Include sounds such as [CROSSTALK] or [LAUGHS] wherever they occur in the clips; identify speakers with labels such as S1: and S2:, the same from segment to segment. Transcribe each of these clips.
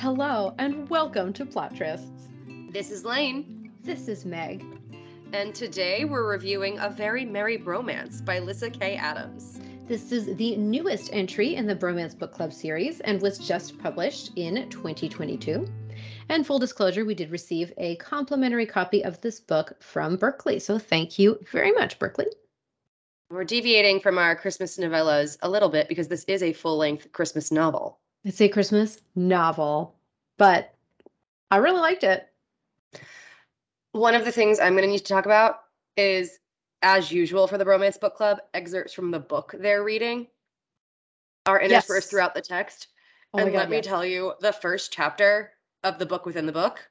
S1: Hello, and welcome to Plot Trysts.
S2: This is Lane,
S1: This is Meg.
S2: and today we're reviewing A Very Merry Bromance by Lyssa Kay Adams.
S1: This is the newest entry in the Bromance Book Club series and was just published in 2022. And full disclosure, we did receive a complimentary copy of this book from Berkley. So thank you very much, Berkley.
S2: We're deviating from our Christmas novellas a little bit because this is a full length Christmas novel.
S1: It's a Christmas novel, but I really liked it.
S2: One of the things I'm going to need to talk about is, as usual for the Bromance Book Club, excerpts from the book they're reading are interspersed
S1: Yes.
S2: throughout the text.
S1: Oh
S2: and let
S1: God,
S2: me
S1: yes.
S2: tell you, the first chapter of the book within the book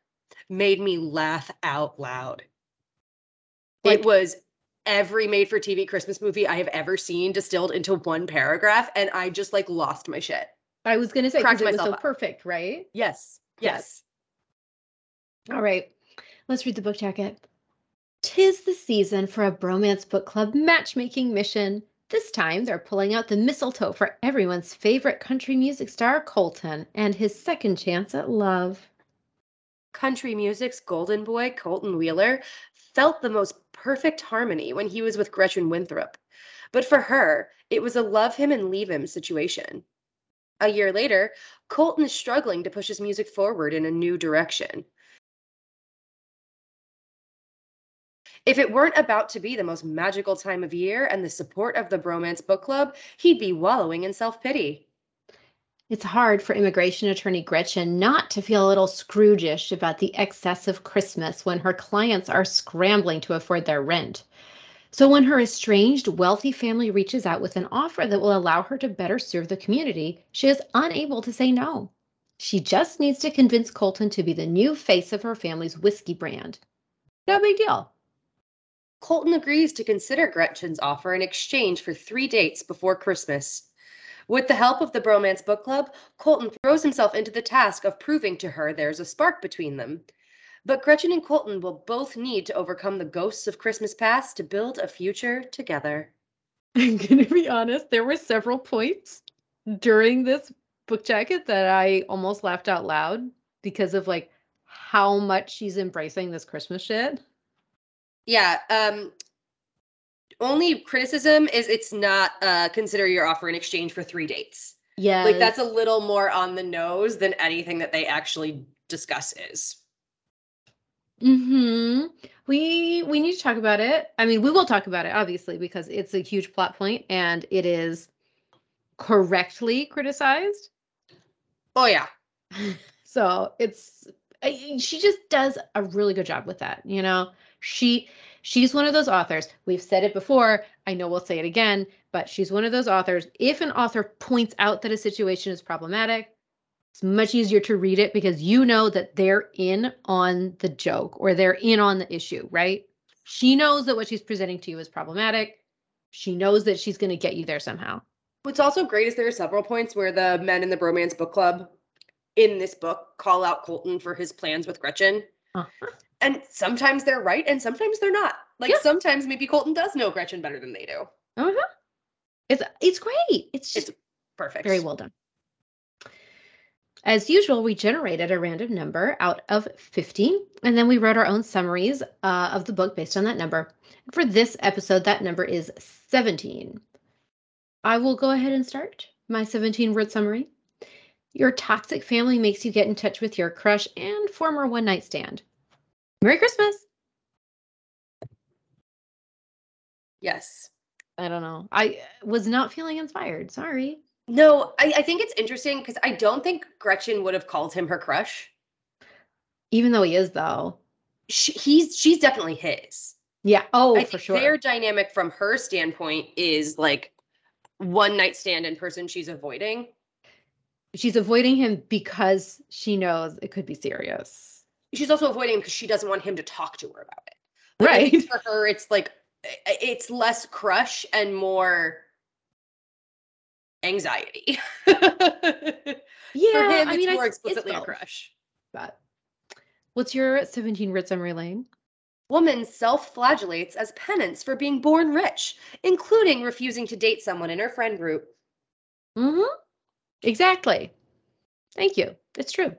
S2: made me laugh out loud.
S1: Like-
S2: it was every made for TV Christmas movie I have ever seen distilled into one paragraph, and I just like lost my shit.
S1: I was going to say, because it was so
S2: up.
S1: perfect, right?
S2: Yes.
S1: Yes. All right, let's read the book jacket. Tis the season for a bromance book club matchmaking mission. This time they're pulling out the mistletoe for everyone's favorite country music star, Colton, and his second chance at love.
S2: Country music's golden boy, Colton Wheeler, felt the most perfect harmony when he was with Gretchen Winthrop. But for her, it was a love him and leave him situation. A year later, Colton is struggling to push his music forward in a new direction. If it weren't about to be the most magical time of year and the support of the Bromance Book Club, he'd be wallowing in self pity.
S1: It's hard for immigration attorney Gretchen not to feel a little Scroogish about the excess of Christmas when her clients are scrambling to afford their rent. So, when her estranged, wealthy family reaches out with an offer that will allow her to better serve the community, she is unable to say no. She just needs to convince Colton to be the new face of her family's whiskey brand. No big deal.
S2: Colton agrees to consider Gretchen's offer in exchange for three dates before Christmas. With the help of the Bromance Book Club, Colton throws himself into the task of proving to her there's a spark between them. But Gretchen and Colton will both need to overcome the ghosts of Christmas past to build a future together. [LAUGHS]
S1: I'm going to be honest, there were several points during this book jacket that I almost laughed out loud because of like how much she's embracing this Christmas shit.
S2: Yeah, um only criticism is it's not uh consider your offer in exchange for three dates.
S1: Yeah.
S2: Like that's a little more on the nose than anything that they actually discuss is.
S1: Mhm. We we need to talk about it. I mean, we will talk about it obviously because it's a huge plot point and it is correctly criticized.
S2: Oh yeah. [LAUGHS]
S1: So, it's she just does a really good job with that, you know. She she's one of those authors. We've said it before. I know we'll say it again, but she's one of those authors. If an author points out that a situation is problematic, it's much easier to read it because you know that they're in on the joke or they're in on the issue, right? She knows that what she's presenting to you is problematic. She knows that she's going to get you there somehow.
S2: What's also great is there are several points where the men in the Bromance Book Club in this book call out Colton for his plans with Gretchen.
S1: Uh-huh.
S2: And sometimes they're right and sometimes they're not. Like
S1: Yeah.
S2: sometimes maybe Colton does know Gretchen better than they do.
S1: Uh-huh. It's it's great. It's just
S2: It's perfect.
S1: Very well done. As usual, we generated a random number out of 50, and then we wrote our own summaries uh, of the book based on that number. For this episode, that number is 17. I will go ahead and start my 17 word summary. Your toxic family makes you get in touch with your crush and former one night stand. Merry Christmas!
S2: Yes.
S1: I don't know. I was not feeling inspired. Sorry.
S2: No, I, I think it's interesting because I don't think Gretchen would have called him her crush.
S1: Even though he is, though.
S2: She, he's she's definitely his.
S1: Yeah. Oh,
S2: I
S1: for sure.
S2: their dynamic from her standpoint is like one night stand in person she's avoiding.
S1: she's avoiding him because she knows it could be serious.
S2: She's also avoiding him because she doesn't want him to talk to her about it.
S1: Right.
S2: For her, it's like it's less crush and more anxiety. [LAUGHS]
S1: Yeah.
S2: For him,
S1: I
S2: it's
S1: mean,
S2: more
S1: I,
S2: explicitly
S1: it's
S2: a crush.
S1: But what's your 17 word summary lane?
S2: Woman self flagellates as penance for being born rich, including refusing to date someone in her friend group.
S1: Mm-hmm. Exactly. Thank you. It's true.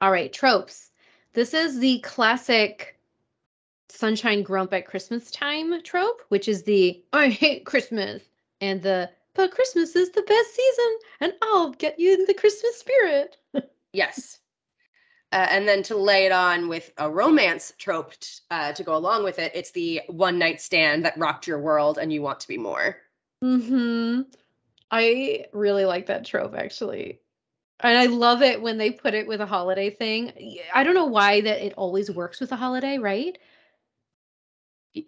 S1: All right, tropes. This is the classic sunshine grump at Christmas time trope, which is the I hate Christmas and the but Christmas is the best season and I'll get you in the Christmas spirit. [LAUGHS]
S2: Yes. Uh, and then to lay it on with a romance trope t- uh, to go along with it, it's the one night stand that rocked your world and you want to be more.
S1: hmm I really like that trope actually. And I love it when they put it with a holiday thing. I don't know why that it always works with a holiday, right?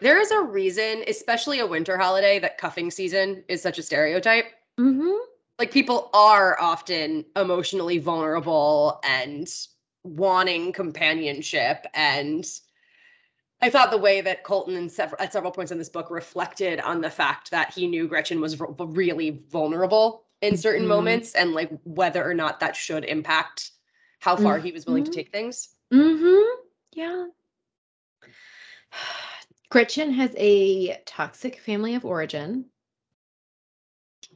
S2: There is a reason, especially a winter holiday, that cuffing season is such a stereotype.
S1: Mm-hmm.
S2: Like people are often emotionally vulnerable and wanting companionship. And I thought the way that Colton in several, at several points in this book reflected on the fact that he knew Gretchen was v- really vulnerable in certain
S1: Mhm.
S2: moments and like whether or not that should impact how far he was willing to
S1: Mhm.
S2: take things.
S1: Mm-hmm. Yeah. Gretchen has a toxic family of origin.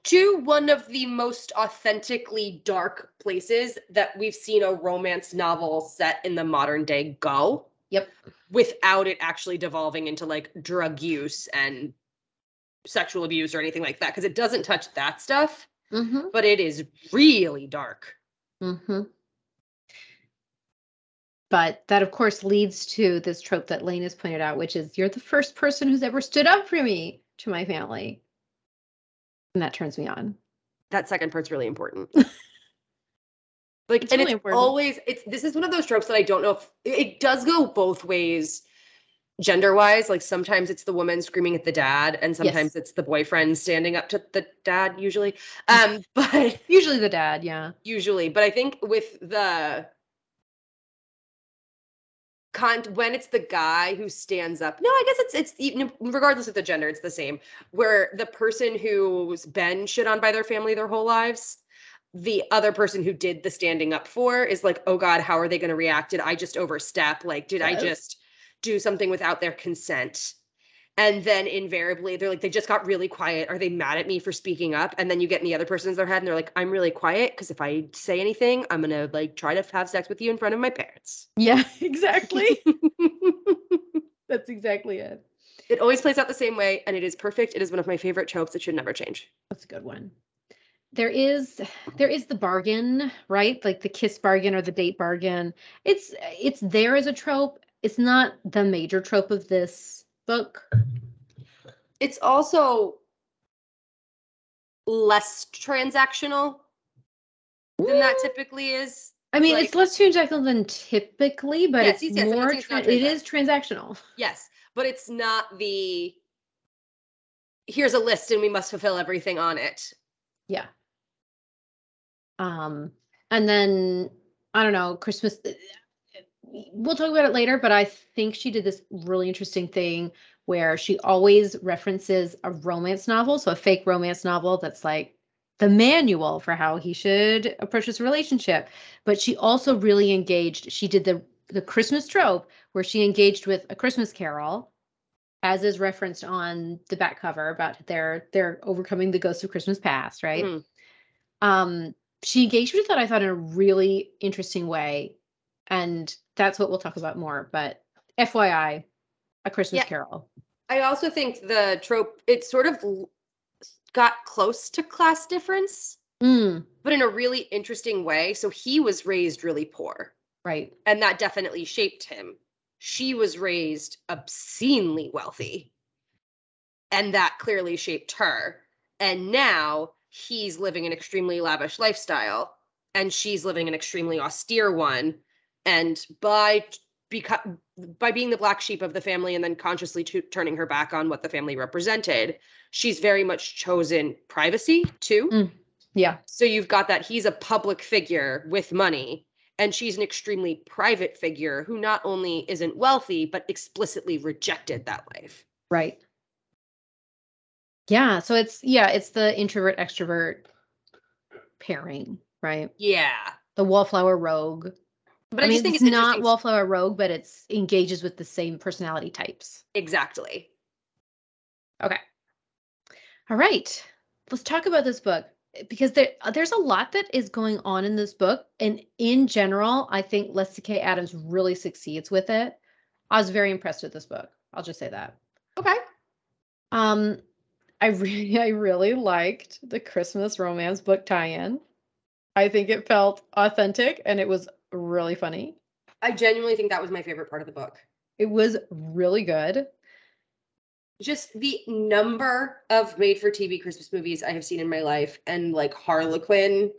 S2: to one of the most authentically dark places that we've seen a romance novel set in the modern day go
S1: Yep.
S2: without it actually devolving into like drug use and sexual abuse or anything like that because it doesn't touch that stuff
S1: Mm-hmm.
S2: but it is really dark
S1: Mm-hmm. But that, of course, leads to this trope that Lane has pointed out, which is you're the first person who's ever stood up for me to my family. And that turns me on.
S2: that second part's really important [LAUGHS] like
S1: It's
S2: and
S1: really
S2: it's
S1: important.
S2: always it's this is one of those tropes that i don't know if it- it does go both ways gender wise like sometimes it's the woman screaming at the dad and sometimes it's the boyfriend standing up to the dad usually um [LAUGHS] but
S1: Usually the dad, yeah.
S2: usually but i think with the con when it's the guy who stands up no i guess it's it's even regardless of the gender it's the same where the person who's been shit on by their family their whole lives the other person who did the standing up for is like oh god how are they going to react? Did i just overstep? Like did i just do something without their consent and then invariably they're like they just got really quiet are they mad at me for speaking up and then you get in the other person's their head and they're like i'm really quiet because if i say anything i'm gonna like try to have sex with you in front of my parents
S1: Yeah, [LAUGHS] exactly. [LAUGHS] That's exactly it.
S2: it always plays out the same way and it is perfect it is one of my favorite tropes it should never change
S1: That's a good one. There is there is the bargain, right? Like the kiss bargain or the date bargain. It's it's there as a trope. It's not the major trope of this book.
S2: it's also less transactional than that typically is
S1: I mean,
S2: like-
S1: it's less transactional than typically, but
S2: Yes,
S1: it's
S2: yes, yes, I'm not
S1: more.
S2: it's
S1: Tra- it is transactional.
S2: yes but it's not the here's a list and we must fulfill everything on it
S1: Yeah. Um, and then I don't know, Christmas. We'll talk about it later, but I think she did this really interesting thing where she always references a romance novel, so a fake romance novel that's like the manual for how he should approach this relationship. But she also really engaged. She did the the Christmas trope where she engaged with a Christmas Carol, as is referenced on the back cover about their their overcoming the ghost of Christmas past, right?
S2: Mhm.
S1: um she engaged with that i thought in a really interesting way and that's what we'll talk about more but fyi a christmas
S2: Yeah.
S1: carol
S2: I also think the trope it sort of got close to class difference,
S1: mm,
S2: but in a really interesting way. So he was raised really poor,
S1: right
S2: and that definitely shaped him. She was raised obscenely wealthy, and that clearly shaped her. And now he's living an extremely lavish lifestyle, and she's living an extremely austere one. And by beca- by being the black sheep of the family and then consciously tu- turning her back on what the family represented, she's very much chosen privacy too.
S1: Mm. yeah
S2: So you've got that he's a public figure with money, and she's an extremely private figure who not only isn't wealthy, but explicitly rejected that life.
S1: right yeah so it's yeah it's the introvert extrovert pairing right
S2: Yeah.
S1: the wallflower rogue
S2: But
S1: i,
S2: I,
S1: mean
S2: just think
S1: it's,
S2: it's,
S1: not wallflower rogue but it's engages with the same personality types.
S2: Exactly.
S1: okay. All right. Let's talk about this book because there there's a lot that is going on in this book and in general i think leslie k. Adams really succeeds with it. I was very impressed with this book. I'll just say that.
S2: Okay.
S1: um i [LAUGHS] really i really liked the christmas romance book tie-in. I think it felt authentic and it was really funny
S2: I genuinely think that was my favorite part of the book.
S1: it was really good
S2: Just the number of made for TV Christmas movies I have seen in my life and like Harlequin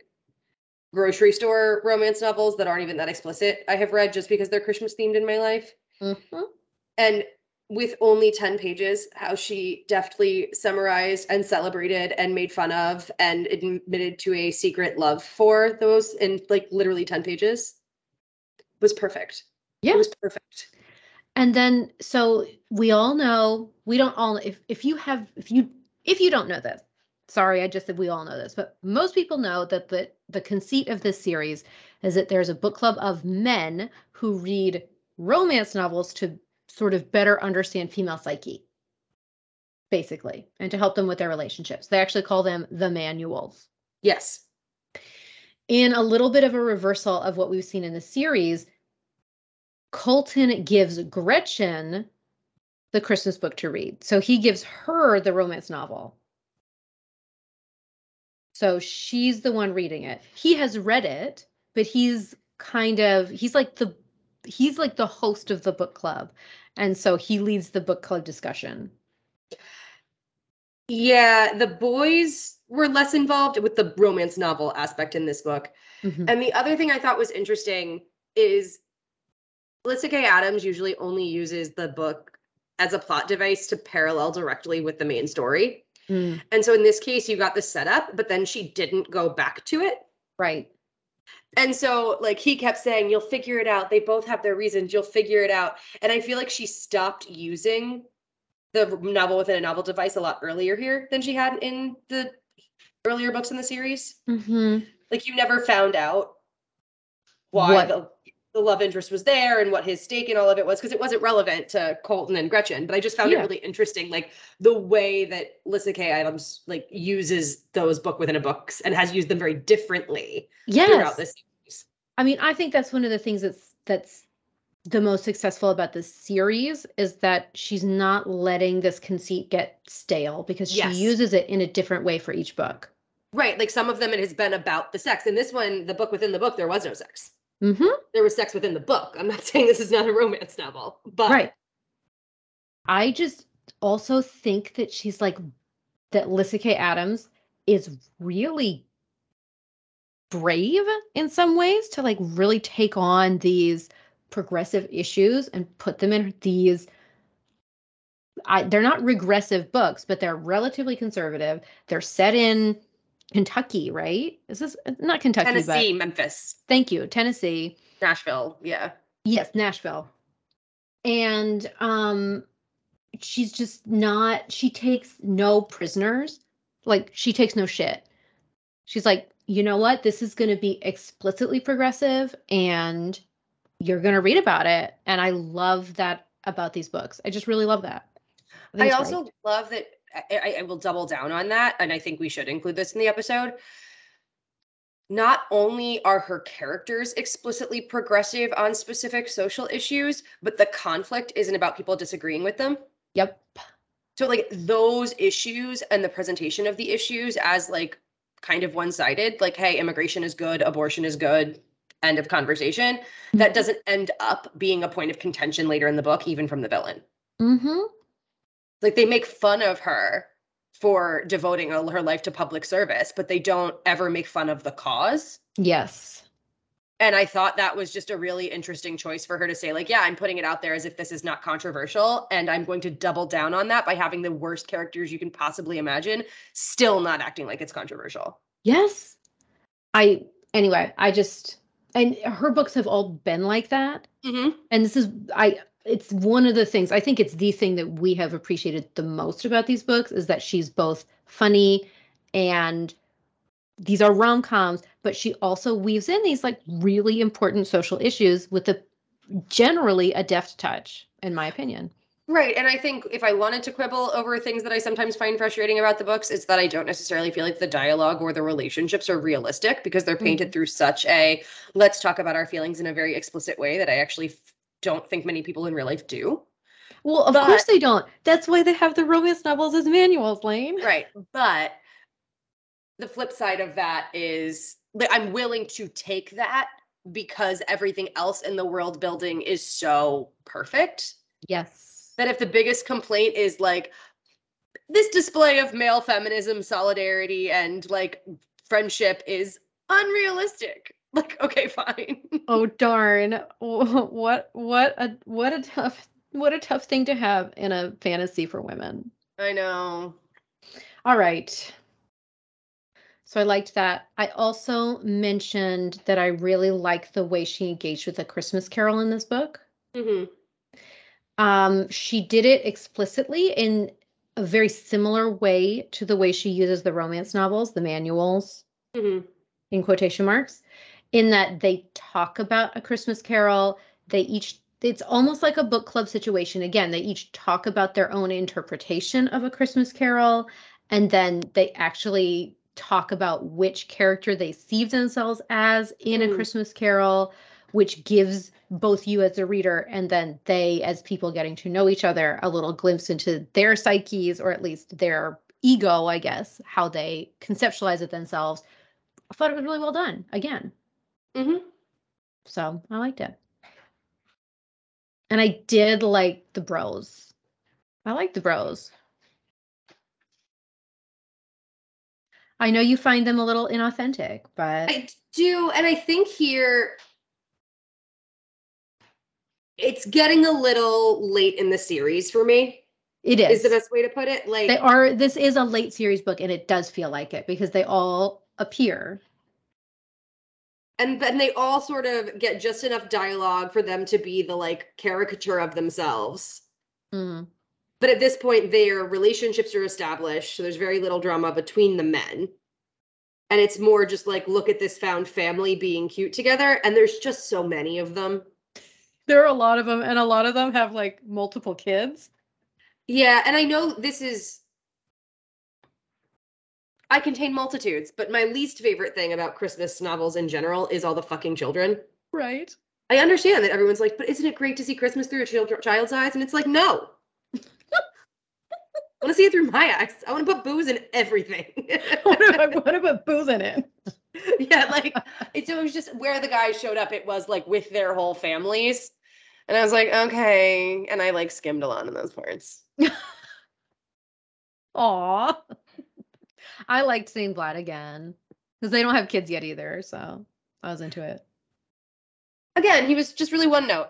S2: grocery store romance novels that aren't even that explicit I have read just because they're Christmas themed in my life.
S1: Mhm.
S2: And with only 10 pages, how she deftly summarized and celebrated and made fun of and admitted to a secret love for those in like literally 10 pages was perfect.
S1: Yeah.
S2: It was perfect.
S1: And then so we all know we don't all if if you have if you if you don't know this, sorry, I just said we all know this, but most people know that the the conceit of this series is that there's a book club of men who read romance novels to sort of better understand female psyche. Basically, and to help them with their relationships. They actually call them the manuals
S2: Yes.
S1: in a little bit of a reversal of what we've seen in the series, Colton gives Gretchen the Christmas book to read. So he gives her the romance novel. So she's the one reading it. He has read it, but he's kind of he's like the he's like the host of the book club. And so he leads the book club discussion.
S2: Yeah, the boys were less involved with the romance novel aspect in this book.
S1: Mhm.
S2: And the other thing I thought was interesting is Alyssa K. Adams usually only uses the book as a plot device to parallel directly with the main story.
S1: Mm,
S2: And so in this case, you got the setup, but then she didn't go back to it.
S1: right.
S2: And so, like, he kept saying, You'll figure it out. They both have their reasons. You'll figure it out. And I feel like she stopped using the novel within a novel device a lot earlier here than she had in the earlier books in the series.
S1: hmm
S2: Like, you never found out why
S1: What-
S2: the, the love interest was there and what his stake in all of it was because it wasn't relevant to Colton and Gretchen. But I just found
S1: Yeah.
S2: it really interesting, like the way that Lyssa Kay Adams like uses those book within a books and has used them very differently
S1: Yes.
S2: throughout this series.
S1: I mean, I think that's one of the things that's that's the most successful about this series is that she's not letting this conceit get stale because she
S2: Yes.
S1: uses it in a different way for each book.
S2: Right. Like some of them, it has been about the sex. In this one, the book within the book, there was no sex.
S1: Hmm
S2: There was sex within the book. I'm not [LAUGHS] saying this is not a romance novel, but
S1: Right. I just also think that she's like that Lyssa Kay Adams is really brave in some ways to like really take on these progressive issues and put them in these I, they're not regressive books, but they're relatively conservative. They're set in Kentucky, right? Is this not Kentucky,
S2: Tennessee, Memphis,
S1: thank you, Tennessee.
S2: Nashville. Yeah.
S1: Yes, Nashville. And um she's just not she takes no prisoners. Like she takes no shit. She's like, "You know what? This is going to be explicitly progressive and you're going to read about it." And I love that about these books. I just really love that. think
S2: I also
S1: great.
S2: love that. I, I- will double down on that. And I think we should include this in the episode. Not only are her characters explicitly progressive on specific social issues, but the conflict isn't about people disagreeing with them.
S1: Yep.
S2: So like those issues and the presentation of the issues as like kind of one-sided, like hey, immigration is good, abortion is good, end of conversation. That doesn't end up being a point of contention later in the book, even from the villain.
S1: Mhm.
S2: Like they make fun of her for devoting all her life to public service, but they don't ever make fun of the cause.
S1: Yes.
S2: And I thought that was just a really interesting choice for her to say, like, yeah, I'm putting it out there as if this is not controversial. And I'm going to double down on that by having the worst characters you can possibly imagine, still not acting like it's controversial.
S1: Yes. I anyway, I just and her books have all been like that.
S2: Mm-hmm.
S1: and this is i it's one of the things i think it's the thing that we have appreciated the most about these books is that she's both funny and these are rom-coms but she also weaves in these like really important social issues with a generally a deft touch in my opinion
S2: Right. And I think if I wanted to quibble over things that I sometimes find frustrating about the books, it's that I don't necessarily feel like the dialogue or the relationships are realistic because they're painted
S1: Mhm.
S2: through such a let's talk about our feelings in a very explicit way that I actually don't think many people in real life do.
S1: Well, of
S2: But-
S1: course they don't. That's why they have the romance novels as manuals, Lane.
S2: Right. But the flip side of that is that I'm willing to take that because everything else in the world building is so perfect.
S1: Yes.
S2: that if the biggest complaint is like this display of male feminism, solidarity, and like friendship is unrealistic. [LAUGHS] Like, okay, fine.
S1: Oh [LAUGHS] darn. What what a what a tough what a tough thing to have in a fantasy for women.
S2: I know.
S1: All right. So I liked that. I also mentioned that I really like the way she engaged with a Christmas carol in this book.
S2: hmm
S1: Um, she did it explicitly in a very similar way to the way she uses the romance novels, the manuals,
S2: hmm
S1: in quotation marks, in that they talk about a Christmas carol. They each, it's almost like a book club situation. Again, they each talk about their own interpretation of a Christmas carol, and then they actually talk about which character they see themselves as in a
S2: Mhm.
S1: Christmas carol, which gives both you as a reader and then they as people getting to know each other a little glimpse into their psyches or at least their ego, I guess, how they conceptualize it themselves. I thought it was really well done again.
S2: Hmm
S1: So I liked it. And I did like the bros. I like the bros. I know you find them a little inauthentic, but
S2: I do. And I think here it's getting a little late in the series for me,
S1: it
S2: is
S1: is.
S2: the best way to put it. Like,
S1: They are this is a late series book and it does feel like it because they all appear.
S2: And then they all sort of get just enough dialogue for them to be the like caricature of themselves.
S1: Mm,
S2: But at this point, their relationships are established. So there's very little drama between the men. And it's more just like, look at this found family being cute together. And there's just so many of them.
S1: There are a lot of them and a lot of them have like multiple kids.
S2: Yeah. And I know this is, I contain multitudes, but my least favorite thing about Christmas novels in general is all the fucking children.
S1: Right.
S2: I understand that everyone's like, but isn't it great to see Christmas through a child's eyes? And it's like, no. [LAUGHS] I want to see it through my eyes. I want to put booze in everything. [LAUGHS]
S1: what what put booze in it? [LAUGHS]
S2: yeah, like it, so it was just where the guys showed up. It was like with their whole families, and I was like, okay. And I like skimmed a lot in those parts.
S1: Aw. I liked seeing Vlad again. Because they don't have kids yet either, so I was into it.
S2: Again, he was just really one note.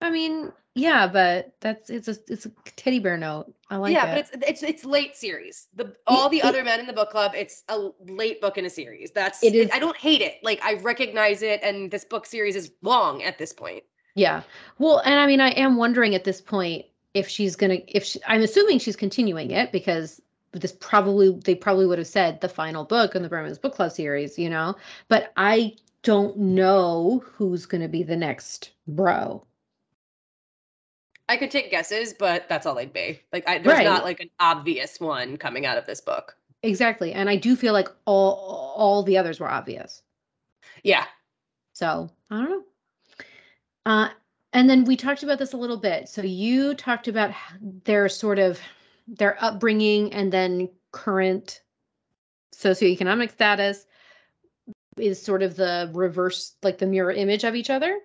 S1: I mean, yeah, but that's it's a it's a teddy bear note. I like
S2: yeah,
S1: it.
S2: but it's it's it's late series. The all the
S1: it-
S2: other men in the book club, it's a late book in a series. That's
S1: It is-
S2: I don't hate it. Like I recognize it, and this book series is long at this point.
S1: Yeah. Well, and I mean, I am wondering at this point if she's gonna if she, I'm assuming she's continuing it because this probably they probably would have said the final book in the Bromance Book Club series, you know. But I don't know who's gonna be the next bro.
S2: I could take guesses, but that's all they'd be. Like I, there's
S1: Right.
S2: not like an obvious one coming out of this book.
S1: Exactly, and I do feel like all all the others were obvious.
S2: Yeah.
S1: So I don't know. Uh, and then we talked about this a little bit. So you talked about their sort of their upbringing and then current socioeconomic status is sort of the reverse, like the mirror image of each other.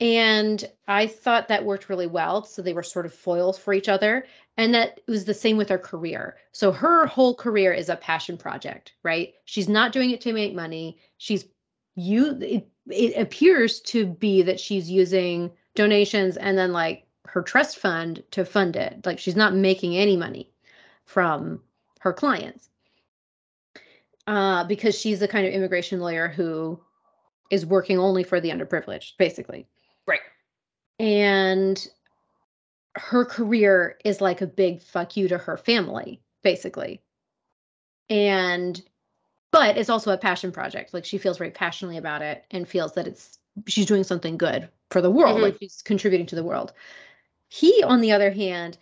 S1: And I thought that worked really well. So they were sort of foils for each other. And that was the same with her career. So her whole career is a passion project, right? She's not doing it to make money. She's you it, it appears to be that she's using donations and then like her trust fund to fund it. Like she's not making any money from her clients. Uh, because she's the kind of immigration lawyer who is working only for the underprivileged, basically
S2: Right.
S1: and her career is like a big fuck you to her family basically and but it's also a passion project like she feels very passionately about it and feels that it's she's doing something good for the world
S2: Mhm.
S1: like she's contributing to the world he on the other hand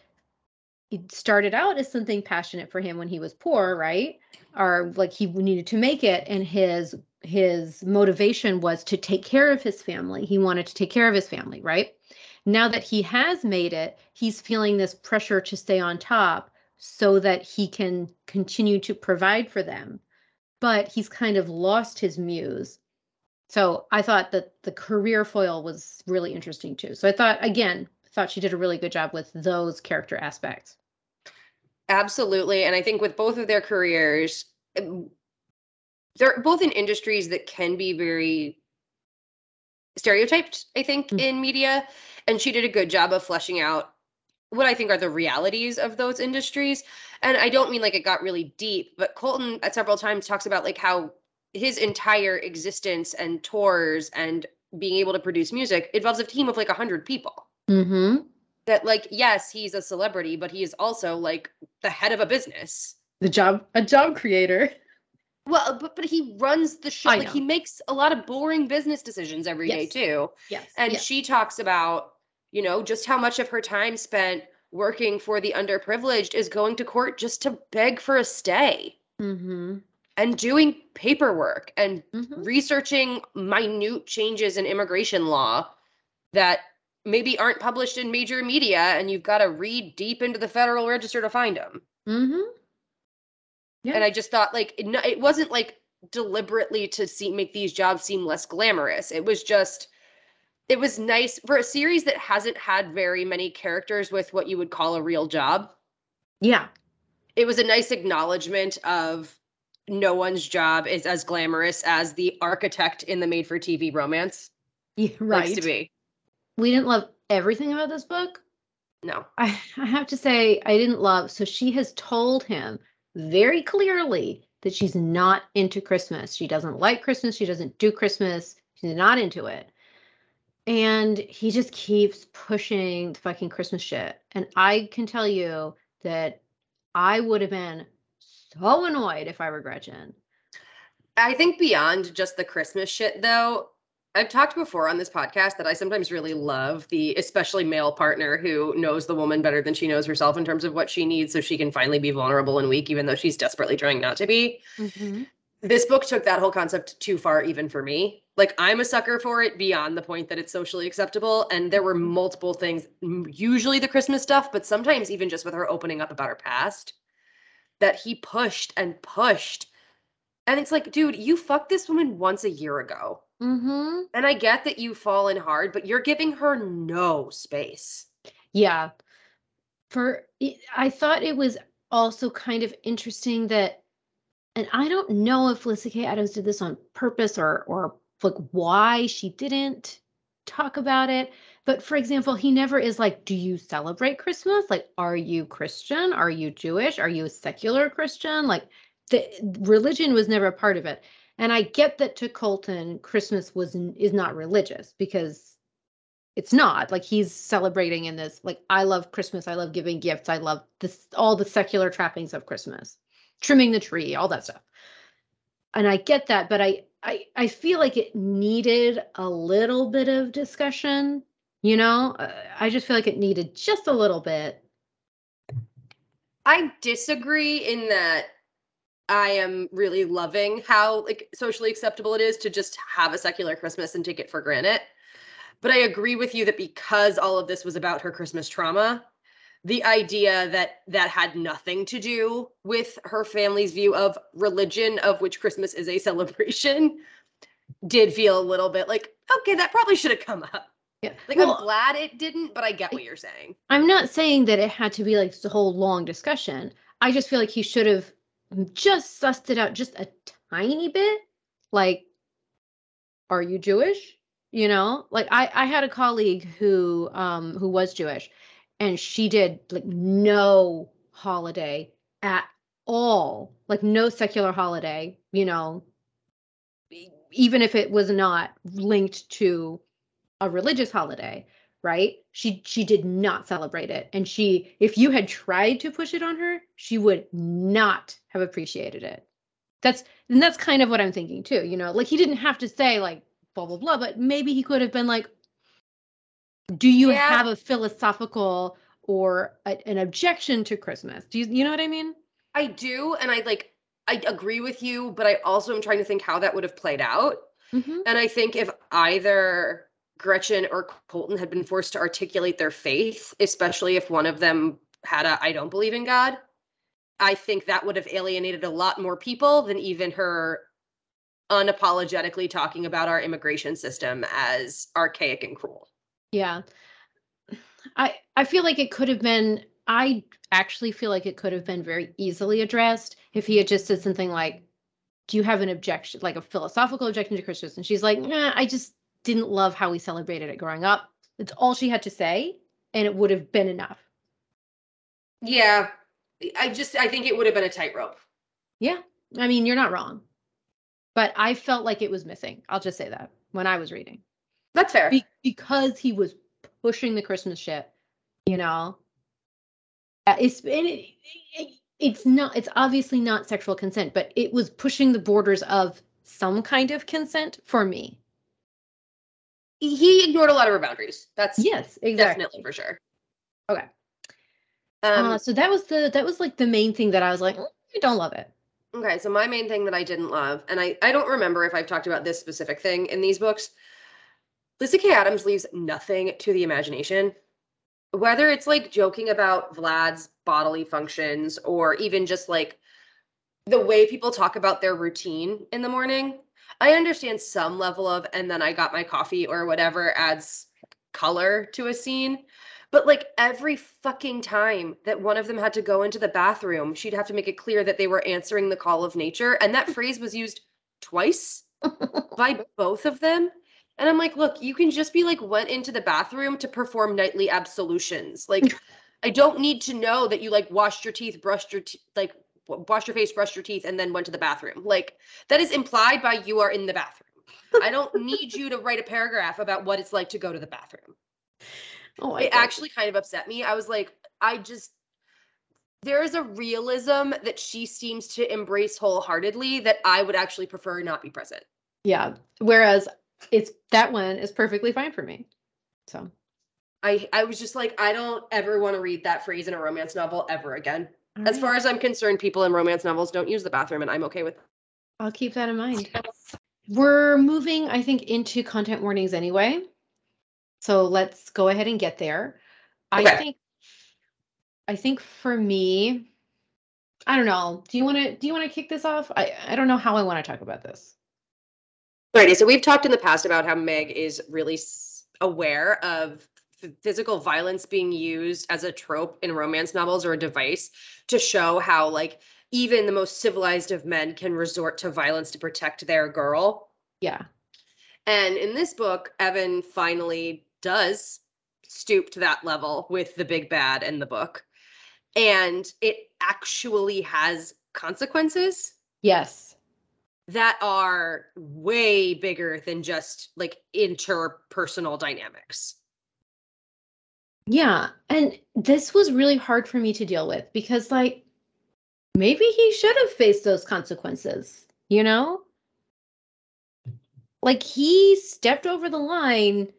S1: it started out as something passionate for him when he was poor right? Or like he needed to make it and his his motivation was to take care of his family. He wanted to take care of his family right? Now that he has made it he's feeling this pressure to stay on top so that he can continue to provide for them. But he's kind of lost his muse. So i thought that the career foil was really interesting too. So i thought again thought she did a really good job with those character aspects
S2: Absolutely. And I think with both of their careers, um, they're both in industries that can be very stereotyped, I think,
S1: Mm.
S2: in media. And she did a good job of fleshing out what I think are the realities of those industries. And I don't mean like it got really deep, but Colton at several times talks about like how his entire existence and tours and being able to produce music involves a team of like a hundred people
S1: mm-hmm
S2: that like yes he's a celebrity but he is also like the head of a business
S1: the job a job creator
S2: well but but he runs the show
S1: I
S2: like he makes a lot of boring business decisions every day
S1: Yes.
S2: too
S1: yes
S2: and
S1: yes.
S2: she talks about you know just how much of her time spent working for the underprivileged is going to court just to beg for a stay
S1: mm-hmm.
S2: and doing paperwork and
S1: Mm-hmm.
S2: researching minute changes in immigration law that maybe aren't published in major media and you've got to read deep into the federal register to find them
S1: Mm-hmm. Yeah.
S2: and i just thought like it, no- it wasn't like deliberately to see make these jobs seem less glamorous. It was just it was nice for a series that hasn't had very many characters with what you would call a real job.
S1: Yeah.
S2: It was a nice acknowledgement of no one's job is as glamorous as the architect in the made for tv romance
S1: yeah
S2: likes
S1: right.
S2: to be
S1: we didn't love everything about this book
S2: no
S1: I, I have to say I didn't love so she has told him very clearly that she's not into Christmas. She doesn't like Christmas, she doesn't do Christmas, she's not into it. And he just keeps pushing the fucking Christmas shit. And I can tell you that I would have been so annoyed if I were Gretchen.
S2: I think beyond just the Christmas shit, though, I've talked before on this podcast that I sometimes really love the especially male partner who knows the woman better than she knows herself in terms of what she needs so she can finally be vulnerable and weak, even though she's desperately trying not to be. Mm-hmm. This book took that whole concept too far, even for me. Like, I'm a sucker for it beyond the point that it's socially acceptable. And there were mm-hmm. multiple things, usually the Christmas stuff, but sometimes even just with her opening up about her past, that he pushed and pushed. And it's like, dude, you fucked this woman once a year ago.
S1: Mm-hmm.
S2: And I get that you've fallen hard, but you're giving her no space.
S1: Yeah. For I thought it was also kind of interesting that and I don't know if Lisa K. Adams did this on purpose or or like why she didn't talk about it. But for example, he never is like, do you celebrate Christmas? Like, are you Christian? Are you Jewish? Are you a secular Christian? Like the religion was never a part of it. And I get that to Colton, Christmas was is not religious because it's not. Like he's celebrating in this like i love christmas i love giving gifts i love this all the secular trappings of christmas trimming the tree all that stuff. And i get that but i i, I feel like it needed a little bit of discussion you know? Uh, i just feel like it needed just a little bit.
S2: I disagree in that I am really loving how like socially acceptable it is to just have a secular Christmas and take it for granted. But I agree with you that because all of this was about her Christmas trauma, the idea that that had nothing to do with her family's view of religion, of which Christmas is a [LAUGHS] celebration, did feel a little bit like, okay, that probably should have come up.
S1: yeah
S2: Like,
S1: well,
S2: I'm glad it didn't, but I get what you're saying.
S1: i'm not saying that it had to be like this whole long discussion i just feel like he should have just sussed it out just a tiny bit like are you jewish? You know? Like i i had a colleague who um who was jewish and she did like no holiday at all like no secular holiday you know? Even if it was not linked to a religious holiday right she she did not celebrate it and she if you had tried to push it on her she would not have appreciated it that's and that's kind of what i'm thinking too you know like he didn't have to say like blah blah blah but maybe he could have been like Do you
S2: Yeah.
S1: have a philosophical or a, an objection to Christmas? Do you you know what I mean?
S2: I do, and I like I agree with you, but I also am trying to think how that would have played out.
S1: Mm-hmm.
S2: And I think if either Gretchen or Colton had been forced to articulate their faith, especially if one of them had a I don't believe in God, I think that would have alienated a lot more people than even her unapologetically talking about our immigration system as archaic and cruel.
S1: Yeah. I I feel like it could have been I actually feel like it could have been very easily addressed if he had just said something like do you have an objection like a philosophical objection to Christians and she's like nah, I just didn't love how we celebrated it growing up. It's all she had to say and it would have been enough.
S2: Yeah. I just I think it would have been a tightrope.
S1: Yeah. I mean, you're not wrong. But I felt like it was missing. I'll just say that when I was reading.
S2: That's fair.
S1: Be- because he was pushing the Christmas shit, you know. Uh, It's and it, it, it's not it's obviously not sexual consent, but it was pushing the borders of some kind of consent for me.
S2: He ignored a lot of her boundaries. That's
S1: Yes, exactly.
S2: definitely for sure.
S1: Okay.
S2: Um,
S1: uh, so that was the that was like the main thing that I was like, "Mm, I don't love it.
S2: okay, so my main thing that I didn't love, and I, I don't remember if I've talked about this specific thing in these books. Lizzie K. Adams leaves nothing to the imagination. Whether it's like joking about Vlad's bodily functions or even just like the way people talk about their routine in the morning, I understand some level of, and then I got my coffee or whatever adds color to a scene. But like every fucking time that one of them had to go into the bathroom, she'd have to make it clear that they were answering the call of nature. And that phrase was used twice [LAUGHS] by both of them. And I'm like, look, you can just be like, went into the bathroom to perform nightly absolutions. Like, [LAUGHS] I don't need to know that you like washed your teeth, brushed your teeth, like w- washed your face, brushed your teeth, and then went to the bathroom. Like, that is implied by you are in the bathroom. I don't [LAUGHS] need you to write a paragraph about what it's like to go to the bathroom
S1: Oh, I
S2: it
S1: don't.
S2: actually kind of upset me. I was like, I just there is a realism that she seems to embrace wholeheartedly that I would actually prefer not be present.
S1: yeah. Whereas it's that one is perfectly fine for me. So
S2: I I was just like, I don't ever want to read that phrase in a romance novel ever again.
S1: All
S2: As
S1: right.
S2: far as I'm concerned, people in romance novels don't use the bathroom, and I'm okay with.
S1: I'll keep that in mind. We're moving, I think, into content warnings anyway. So let's go ahead and get there. I think I think for me, I don't know. Do you want to do you want to kick this off? I I don't know how I want to talk about this.
S2: Alrighty, so we've talked in the past about how Meg is really aware of physical violence being used as a trope in romance novels or a device to show how, like, even the most civilized of men can resort to violence to protect their girl.
S1: Yeah.
S2: And in this book, Evan finally does stoop to that level with the big bad in the book. And it actually has consequences
S1: Yes.
S2: that are way bigger than just like interpersonal dynamics.
S1: Yeah, and this was really hard for me to deal with because like maybe he should have faced those consequences, you know? Like he stepped over the line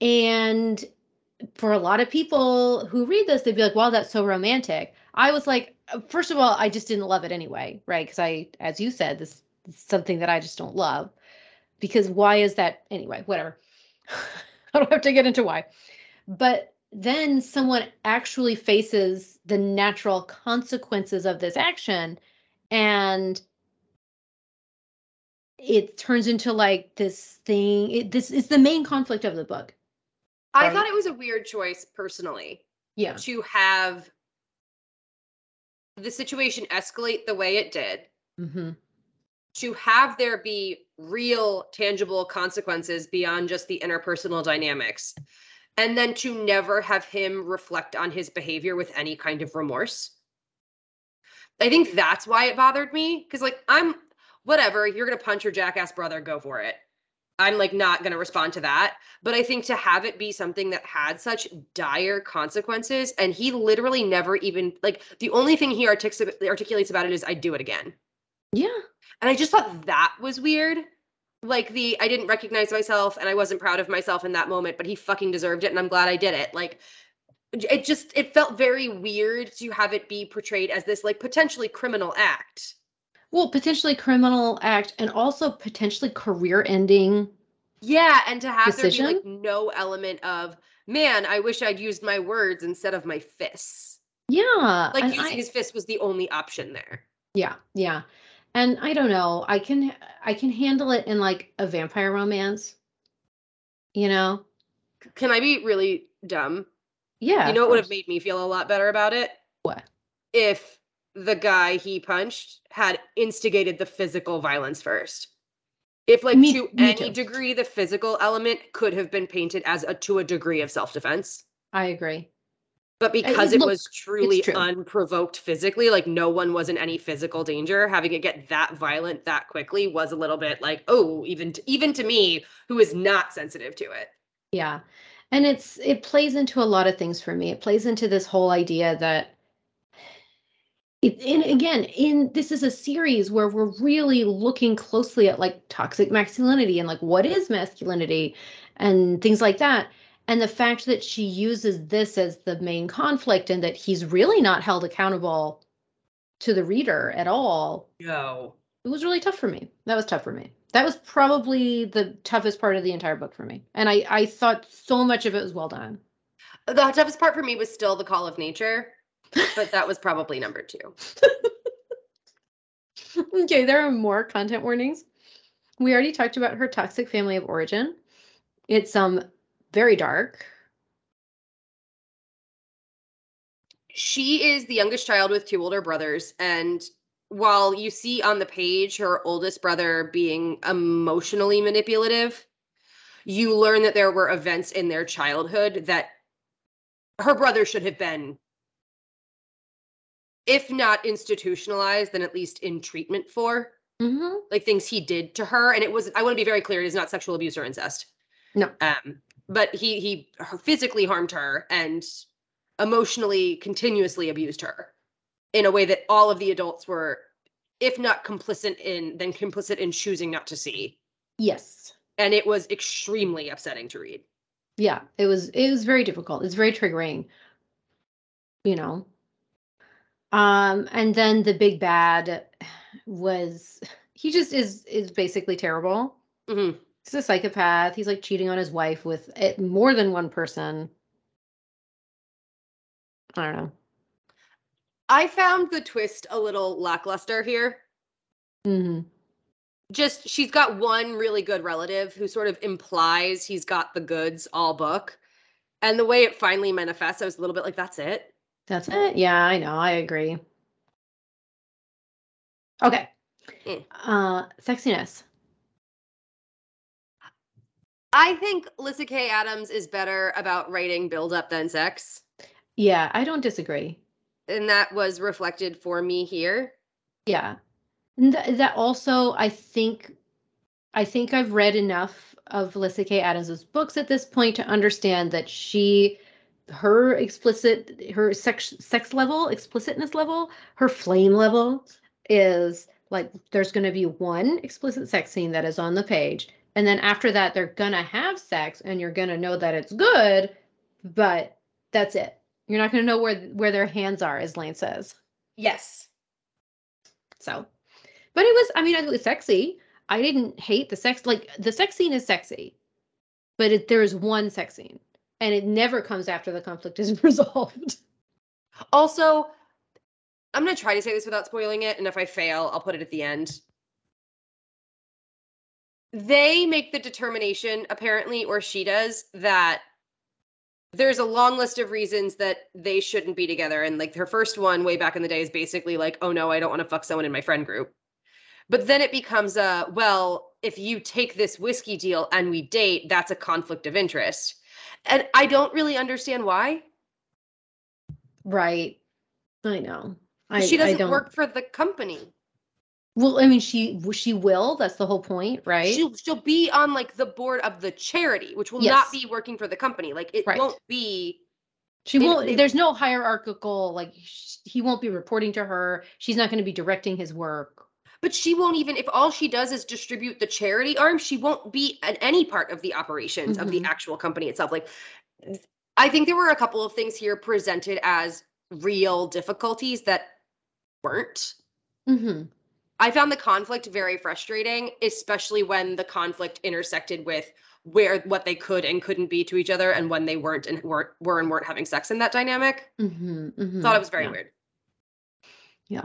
S1: and for a lot of people who read this they'd be like, "Wow, that's so romantic." I was like, uh, first of all, I just didn't love it anyway, right? Cuz I as you said, this is something that I just don't love. Because why is that anyway, whatever. [LAUGHS] I don't have to get into why. But then someone actually faces the natural consequences of this action and it turns into like this thing it, this is the main conflict of the book.
S2: I
S1: Right.
S2: thought it was a weird choice personally
S1: yeah.
S2: to have the situation escalate the way it did,
S1: hmm
S2: to have there be real tangible consequences beyond just the interpersonal dynamics, and then to never have him reflect on his behavior with any kind of remorse. I think that's why it bothered me because, like, I'm whatever, you're gonna punch your jackass brother, go for it. I'm like not gonna respond to that. But I think to have it be something that had such dire consequences, and he literally never even like the only thing he artic- articulates about it is I do it again.
S1: yeah
S2: And I just thought that was weird. Like the I didn't recognize myself and I wasn't proud of myself in that moment, but he fucking deserved it and I'm glad I did it. Like it just it felt very weird to have it be portrayed as this like potentially criminal act.
S1: Well, potentially criminal act and also potentially career ending.
S2: Yeah, and to have
S1: Decision?
S2: there be like no element of man, I wish I'd used my words instead of my fists.
S1: Yeah.
S2: Like using
S1: I-
S2: his fist was the only option there.
S1: Yeah, yeah. And I don't know. I can I can handle it in like a vampire romance. You know?
S2: Can I be really dumb?
S1: Yeah.
S2: you know what would have made me feel a lot better about it?
S1: What?
S2: If the guy he punched had instigated the physical violence first. If like
S1: Me-
S2: to
S1: me
S2: any
S1: too.
S2: degree the physical element could have been painted as a to a degree of self-defense.
S1: I agree.
S2: But because it
S1: look,
S2: was truly unprovoked physically, like no one was in any physical danger, having it get that violent that quickly was a little bit like, oh, even even to me who is not sensitive to it.
S1: Yeah. And it's it plays into a lot of things for me. It plays into this whole idea that it, and again, in this is a series where we're really looking closely at like toxic masculinity and like what is masculinity and things like that. And the fact that she uses this as the main conflict and that he's really not held accountable to the reader at all
S2: No.
S1: it was really tough for me. That was tough for me. That was probably the toughest part of the entire book for me. And I, I thought so much of it was well done.
S2: The toughest part for me was still the call of nature, but that was probably number two. [LAUGHS]
S1: okay, there are more content warnings. We already talked about her toxic family of origin. It's um very dark.
S2: She is the youngest child with two older brothers. And while you see on the page her oldest brother being emotionally manipulative, you learn that there were events in their childhood that her brother should have been, if not institutionalized, then at least in treatment for.
S1: Mm-hmm.
S2: like things he did to her and it was i want to be very clear it is not sexual abuse or incest
S1: No.
S2: um but he he physically harmed her and emotionally continuously abused her in a way that all of the adults were if not complicit in then complicit in choosing not to see
S1: Yes.
S2: and it was extremely upsetting to read
S1: Yeah. It was it was very difficult. It's very triggering. You know. Um, and then the big bad was he just is is basically terrible.
S2: Mhm.
S1: He's a psychopath. He's like cheating on his wife with eh, more than one person. I don't know.
S2: i found the twist a little lackluster here
S1: Mm-hmm.
S2: just she's got one really good relative who sort of implies he's got the goods all book and the way it finally manifests i was a little bit like that's it
S1: That's it. Yeah, I know. I agree. Okay.
S2: Mm.
S1: Uh, sexiness.
S2: I think Lyssa Kay Adams is better about writing build up than sex
S1: Yeah, I don't disagree.
S2: and that was reflected for me here
S1: Yeah. And th- that also, I think, I think I've read enough of Melissa K. Adams's books at this point to understand that she, her explicit, her sex sex level, explicitness level, her flame level is like there's going to be one explicit sex scene that is on the page, and then after that they're gonna have sex, and you're gonna know that it's good, but that's it. You're not gonna know where where their hands are, as Lane says.
S2: yes
S1: So, but it was, I mean, it was sexy. I didn't hate the sex. Like the sex scene is sexy, but it, there is one sex scene and it never comes after the conflict is [LAUGHS] resolved.
S2: also i'm going to try to say this without spoiling it and if i fail i'll put it at the end they make the determination apparently or she does that there's a long list of reasons that they shouldn't be together. And like her first one way back in the day is basically like oh no i don't want to fuck someone in my friend group. But then it becomes a well if you take this whiskey deal and we date that's a conflict of interest. And i don't really understand why.
S1: Right. I know. I,
S2: she doesn't work for the company
S1: Well, I mean, she she will. That's the whole point, right?
S2: she'll she'll be on like the board of the charity which will
S1: Yes.
S2: not be working for the company like it
S1: Right.
S2: won't be
S1: she
S2: they-
S1: won't.
S2: they-
S1: there's no hierarchical like sh- he won't be reporting to her. She's not going to be directing his work.
S2: but she won't even if all she does is distribute the charity arm she won't be at any part of the operations of the
S1: Mhm.
S2: actual company itself like i think there were a couple of things here presented as real difficulties that weren't
S1: hmm
S2: i found the conflict very frustrating especially when the conflict intersected with where what they could and couldn't be to each other and when they weren't and weren't were and weren't having sex in that dynamic
S1: hmm hmm
S2: thought it was very weird Yeah.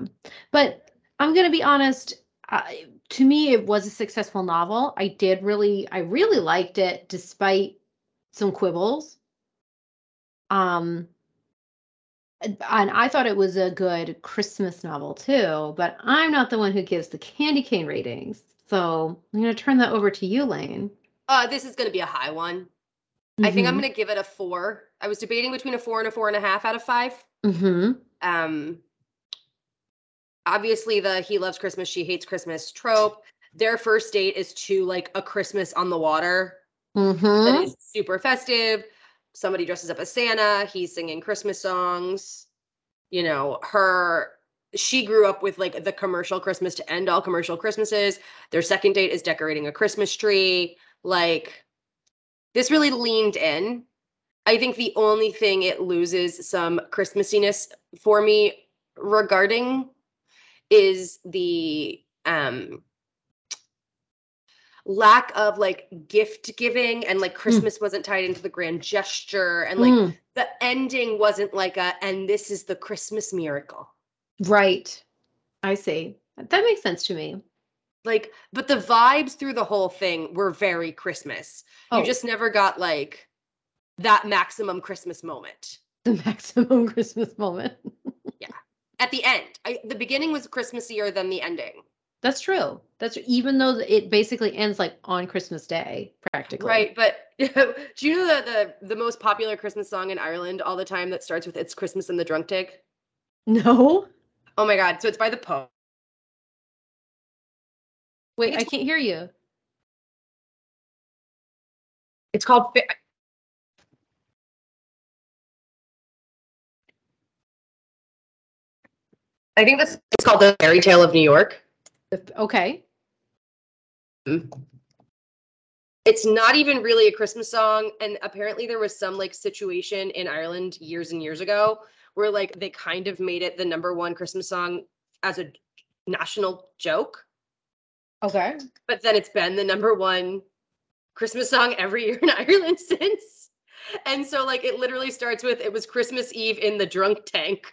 S1: But I'm gonna be honest. I, to me, it was a successful novel. I did really, I really liked it, despite some quibbles. Um, and I thought it was a good Christmas novel too. But I'm not the one who gives the candy cane ratings, so I'm gonna turn that over to you, Lane.
S2: uh this is going to be a high one I think I'm
S1: Mhm.
S2: gonna give it a four. I was debating between a four and a four and a half out of five.
S1: Mhm.
S2: Um, obviously, the he loves Christmas, she hates Christmas trope. Their first date is to like a Christmas on the water that
S1: Mhm.
S2: is super festive. Somebody dresses up as Santa. He's singing Christmas songs. You know, her. She grew up with like the commercial Christmas to end all commercial Christmases. Their second date is decorating a Christmas tree. Like, this really leaned in. I think the only thing it loses some Christmassiness for me regarding is the um lack of like gift giving and like Christmas wasn't tied into the grand gesture and like
S1: Mm,
S2: the ending wasn't like a and this is the Christmas miracle.
S1: right. I see. That makes sense to me.
S2: Like but the vibes through the whole thing were very Christmas.
S1: Oh.
S2: You just never got like that maximum Christmas moment.
S1: The [LAUGHS] maximum Christmas moment. Yeah.
S2: At the end, I, the beginning was Christmassier than the ending.
S1: That's true. That's even though it basically ends like on Christmas Day, practically.
S2: Right, but [LAUGHS] do you know that the the most popular Christmas song in Ireland all the time that starts with "It's Christmas in the Drunk Tank"?
S1: No.
S2: Oh my God! So it's by the Pogues.
S1: Wait, I can't hear you.
S2: It's called. Fa- I think that's it's called the Fairy Tale of New York.
S1: Okay. Hmm.
S2: It's not even really a Christmas song, and apparently there was some like situation in Ireland years and years ago where like they kind of made it the number one Christmas song as a national joke.
S1: Okay.
S2: but then it's been the number one Christmas song every year in [LAUGHS] Ireland since. And so like it literally starts with it was Christmas Eve in the drunk tank.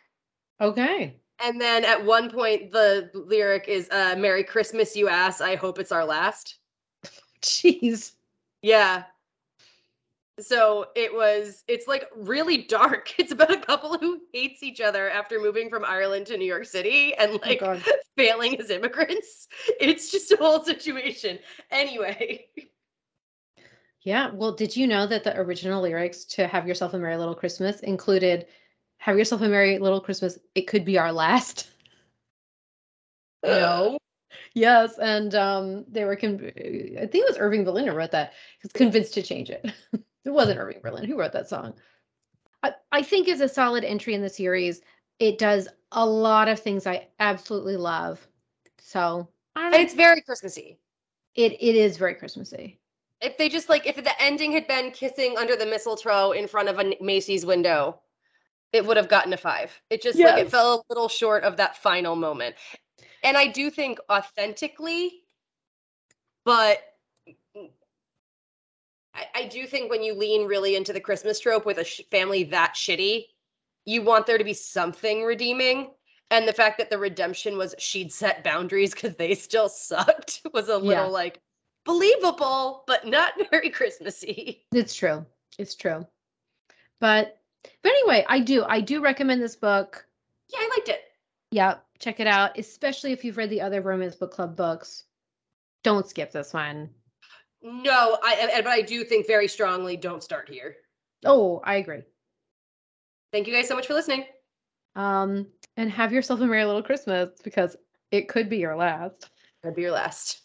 S1: Okay.
S2: And then at one point the lyric is uh Merry Christmas you ass, I hope it's our last. [LAUGHS]
S1: Jeez.
S2: Yeah. So it was it's like really dark. [LAUGHS] It's about a couple who hates each other after moving from Ireland to New York City and
S1: Oh,
S2: like
S1: God. [LAUGHS]
S2: failing as immigrants. It's just a whole situation. Anyway.
S1: Yeah. Well, did you know that the original lyrics to Have Yourself a Merry Little Christmas included Have Yourself a Merry Little Christmas? It could be our last. [LAUGHS] [LAUGHS]
S2: No.
S1: Yes. And um, they were, con- I think it was Irving Berlin who wrote that. He was convinced to change it. [LAUGHS] it wasn't Irving Berlin who wrote that song. I, I think is a solid entry in the series. It does a lot of things I absolutely love. So I don't know.
S2: And it's very Christmassy.
S1: it it is very Christmassy.
S2: If they just like if the ending had been kissing under the mistletoe in front of a Macy's window, it would have gotten a five. It just like it fell a little short of that final moment. And I do think authentically, but I, I do think when you lean really into the Christmas trope with a sh- family that shitty, you want there to be something redeeming. And the fact that the redemption was she'd set boundaries because they still sucked [LAUGHS] was a little
S1: Yeah.
S2: like believable, but not [LAUGHS] very Christmassy.
S1: It's true. It's true. But but anyway, I do I do recommend this book.
S2: Yeah, I liked it.
S1: Yeah, check it out, especially if you've read the other Bromance Book Club books. Don't skip this one.
S2: No, I but I do think very strongly don't start here.
S1: Oh, I agree.
S2: Thank you guys so much for listening.
S1: Um, and have yourself a merry little Christmas because it could be your last.
S2: That'd be your last.